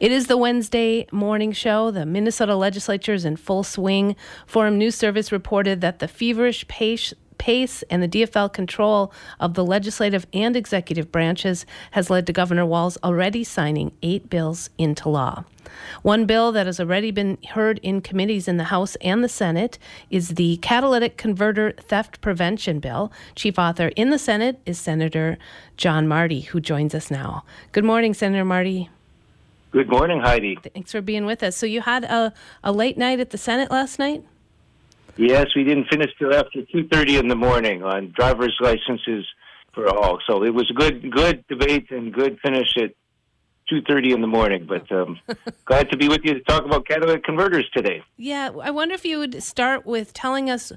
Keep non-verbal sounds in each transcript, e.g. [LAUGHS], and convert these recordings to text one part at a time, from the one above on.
It is the Wednesday morning show. The Minnesota legislature is in full swing. Forum News Service reported that the feverish pace pace and the DFL control of the legislative and executive branches has led to Governor Walz already signing eight bills into law. One bill that has already been heard in committees in the House and the Senate is the Catalytic Converter Theft Prevention Bill. Chief author in the Senate is Senator John Marty, who joins us now. Good morning, Senator Marty. Good morning, Heidi. Thanks for being with us. So, you had a, a late night at the Senate last night? Yes, we didn't finish till after 2.30 in the morning on driver's licenses for all. So it was a good, good debate and good finish at 2.30 in the morning. But um, [LAUGHS] glad to be with you to talk about catalytic converters today. Yeah, I wonder if you would start with telling us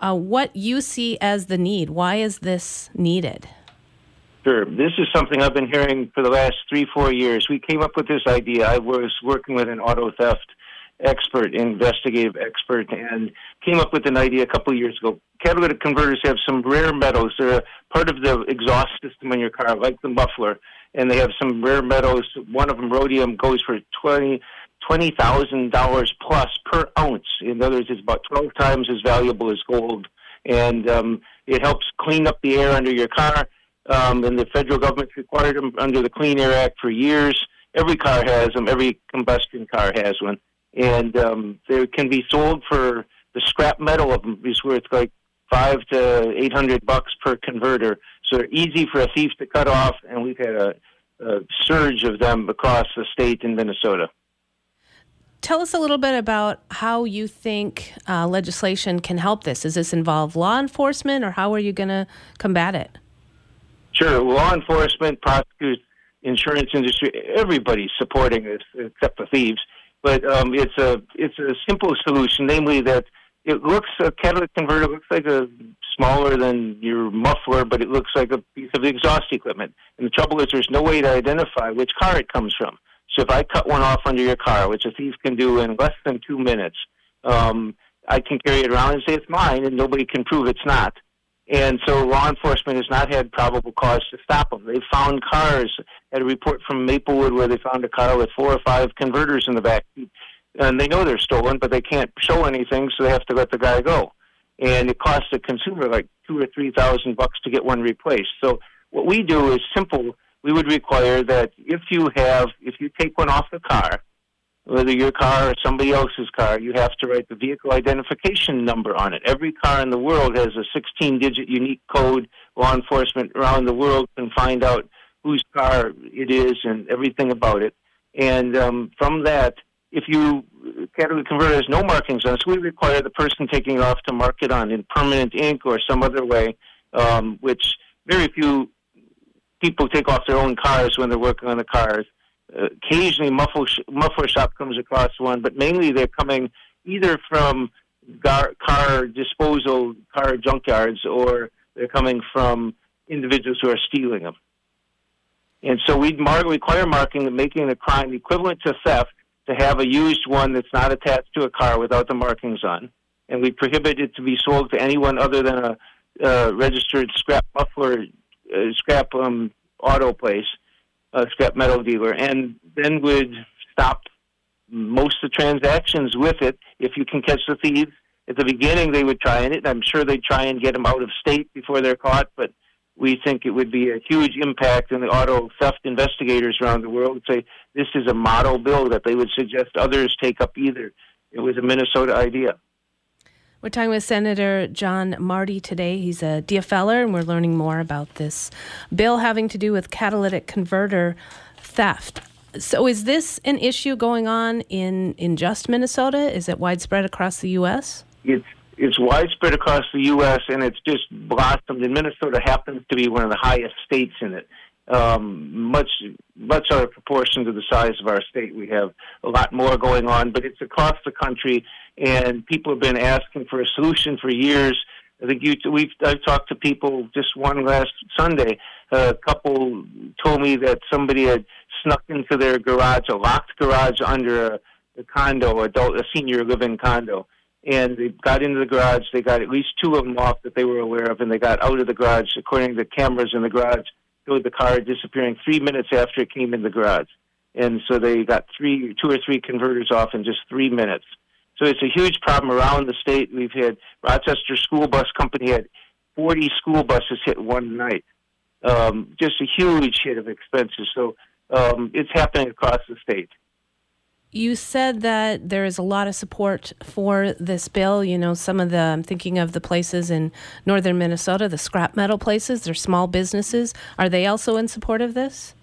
uh, what you see as the need. Why is this needed? Sure. This is something I've been hearing for the last three, four years. We came up with this idea. I was working with an auto theft expert, investigative expert, and came up with an idea a couple of years ago. Catalytic converters have some rare metals. They're part of the exhaust system in your car, like the muffler, and they have some rare metals. One of them, rhodium, goes for twenty twenty thousand dollars plus per ounce. In other words, it's about twelve times as valuable as gold, and um, it helps clean up the air under your car um, and the federal government required them under the Clean Air Act for years. Every car has them. Every combustion car has one, and um, they can be sold for the scrap metal of them is worth like five to eight hundred bucks per converter. So they're easy for a thief to cut off, and we've had a, a surge of them across the state in Minnesota. Tell us a little bit about how you think uh, legislation can help this. Does this involve law enforcement, or how are you going to combat it? Sure, law enforcement, prosecutors, insurance industry, everybody's supporting this except the thieves. But um, it's a it's a simple solution, namely that it looks a catalytic converter looks like a smaller than your muffler, but it looks like a piece of exhaust equipment. And the trouble is, there's no way to identify which car it comes from. So if I cut one off under your car, which a thief can do in less than two minutes, um, I can carry it around and say it's mine, and nobody can prove it's not. And so law enforcement has not had probable cause to stop them. They've found cars. Had a report from Maplewood where they found a car with four or five converters in the back. And they know they're stolen, but they can't show anything, so they have to let the guy go. And it costs the consumer like two or three thousand bucks to get one replaced. So what we do is simple. We would require that if you have, if you take one off the car, whether your car or somebody else's car, you have to write the vehicle identification number on it. Every car in the world has a 16 digit unique code. Law enforcement around the world can find out whose car it is and everything about it. And um, from that, if you catalytic converter has no markings on it, so we require the person taking it off to mark it on in permanent ink or some other way, um, which very few people take off their own cars when they're working on the cars occasionally muffler, muffler shop comes across one, but mainly they're coming either from gar, car disposal, car junkyards, or they're coming from individuals who are stealing them. And so we mark, require marking, making the crime equivalent to theft, to have a used one that's not attached to a car without the markings on. And we prohibit it to be sold to anyone other than a uh, registered scrap muffler, uh, scrap um, auto place a scrap metal dealer, and then would stop most of the transactions with it if you can catch the thieves. At the beginning, they would try it. I'm sure they'd try and get them out of state before they're caught, but we think it would be a huge impact on the auto theft investigators around the world. would Say this is a model bill that they would suggest others take up either. It was a Minnesota idea. We're talking with Senator John Marty today. He's a DFLer, and we're learning more about this bill having to do with catalytic converter theft. So, is this an issue going on in, in just Minnesota? Is it widespread across the U.S.? It's it's widespread across the U.S. and it's just blossomed. And Minnesota happens to be one of the highest states in it. Um, much much out of proportion to the size of our state, we have a lot more going on. But it's across the country and people have been asking for a solution for years. I think you, we've I've talked to people. Just one last Sunday, a couple told me that somebody had snuck into their garage, a locked garage under a, a condo, adult, a senior living condo, and they got into the garage. They got at least two of them off that they were aware of, and they got out of the garage. According to cameras in the garage, the car disappearing three minutes after it came in the garage. and so they got three, two or three converters off in just three minutes. So it's a huge problem around the state. We've had Rochester School Bus Company had 40 school buses hit one night. Um, just a huge hit of expenses. So um, it's happening across the state. You said that there is a lot of support for this bill. You know, some of the, I'm thinking of the places in northern Minnesota, the scrap metal places, they're small businesses. Are they also in support of this?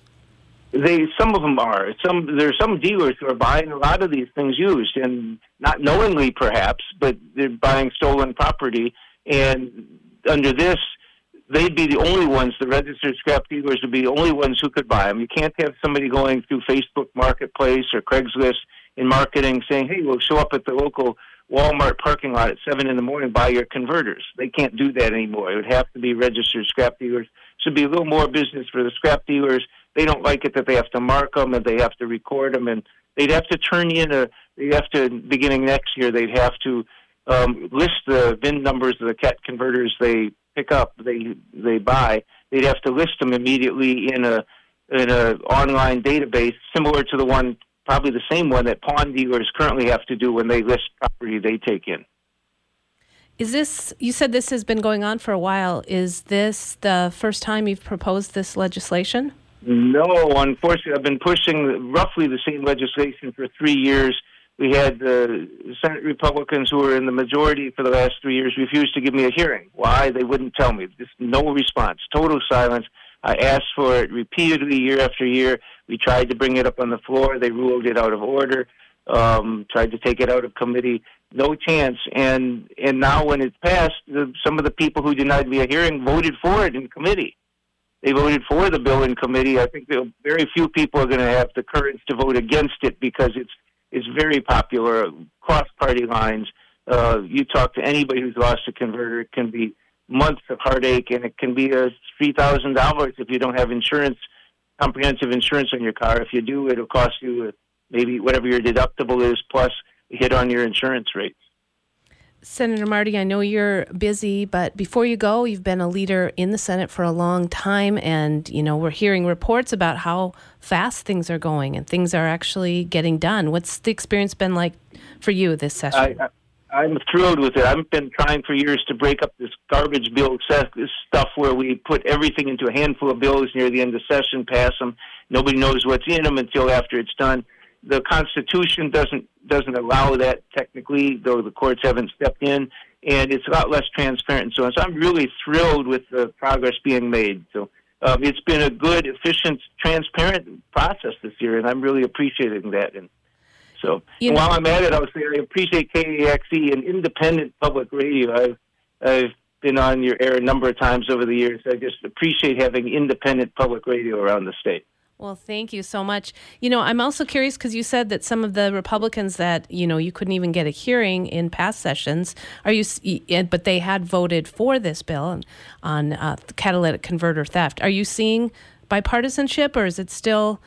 They, some of them are. Some there's some dealers who are buying a lot of these things used, and not knowingly perhaps, but they're buying stolen property. And under this, they'd be the only ones, the registered scrap dealers would be the only ones who could buy them. You can't have somebody going through Facebook Marketplace or Craigslist in marketing saying, hey, we'll show up at the local Walmart parking lot at 7 in the morning, buy your converters. They can't do that anymore. It would have to be registered scrap dealers. Should be a little more business for the scrap dealers. They don't like it that they have to mark them and they have to record them and they'd have to turn in a, they have to, beginning next year, they'd have to um, list the VIN numbers of the CAT converters they pick up, they they buy, they'd have to list them immediately in a in a online database similar to the one, probably the same one that pawn dealers currently have to do when they list property they take in. Is this, you said this has been going on for a while. Is this the first time you've proposed this legislation? No, unfortunately, I've been pushing roughly the same legislation for three years we had the Senate Republicans who were in the majority for the last three years refuse to give me a hearing. Why? They wouldn't tell me. Just no response, total silence. I asked for it repeatedly, year after year. We tried to bring it up on the floor. They ruled it out of order. Um, tried to take it out of committee. No chance. And and now when it passed, the, some of the people who denied me a hearing voted for it in committee. They voted for the bill in committee. I think very few people are going to have the courage to vote against it because it's is very popular across party lines. Uh, you talk to anybody who's lost a converter, it can be months of heartache, and it can be a three thousand dollars if you don't have insurance, comprehensive insurance on your car. If you do, it'll cost you maybe whatever your deductible is plus a hit on your insurance rates. Senator Marty, I know you're busy, but before you go, you've been a leader in the Senate for a long time, and you know we're hearing reports about how fast things are going and things are actually getting done. What's the experience been like for you this session? I, am thrilled with it. I've been trying for years to break up this garbage bill this stuff where we put everything into a handful of bills near the end of session, pass them. Nobody knows what's in them until after it's done the Constitution doesn't doesn't allow that technically, though the courts haven't stepped in, and it's a lot less transparent and so on. So I'm really thrilled with the progress being made. So um, it's been a good, efficient, transparent process this year, and I'm really appreciating that. And so you know, while I'm at it, I would say I appreciate KAXE and independent public radio. I've I've been on your air a number of times over the years. I just appreciate having independent public radio around the state. Well, thank you so much. You know, I'm also curious because you said that some of the Republicans that you know you couldn't even get a hearing in past sessions. Are you? But they had voted for this bill on uh, catalytic converter theft. Are you seeing bipartisanship, or is it still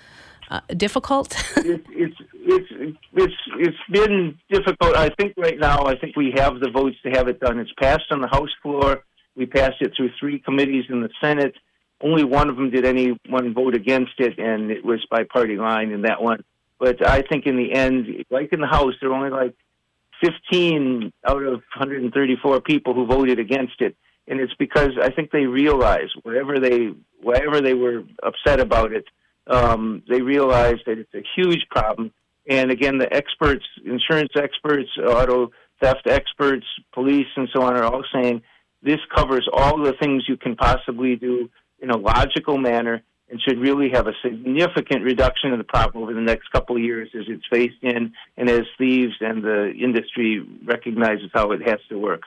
uh, difficult? [LAUGHS] it, it's it's it's it's been difficult. I think right now, I think we have the votes to have it done. It's passed on the House floor. We passed it through three committees in the Senate only one of them did anyone vote against it, and it was by party line in that one. But I think in the end, like in the House, there were only like 15 out of 134 people who voted against it, and it's because I think they realize whatever they whatever they were upset about it, um, they realized that it's a huge problem. And again, the experts, insurance experts, auto theft experts, police, and so on, are all saying this covers all the things you can possibly do in a logical manner and should really have a significant reduction in the problem over the next couple of years as it's phased in and as thieves and the industry recognizes how it has to work.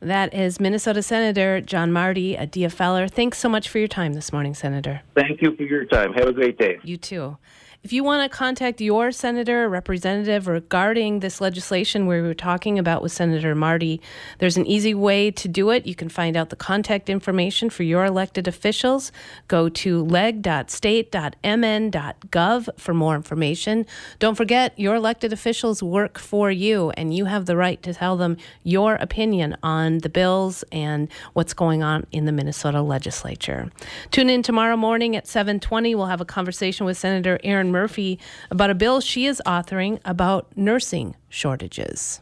That is Minnesota Senator John Marty, a DFLer. Thanks so much for your time this morning, Senator. Thank you for your time. Have a great day. You too. If you want to contact your senator or representative regarding this legislation we were talking about with Senator Marty, there's an easy way to do it. You can find out the contact information for your elected officials. Go to leg.state.mn.gov for more information. Don't forget, your elected officials work for you, and you have the right to tell them your opinion on the bills and what's going on in the Minnesota legislature. Tune in tomorrow morning at 7:20. We'll have a conversation with Senator Erin Murphy about a bill she is authoring about nursing shortages.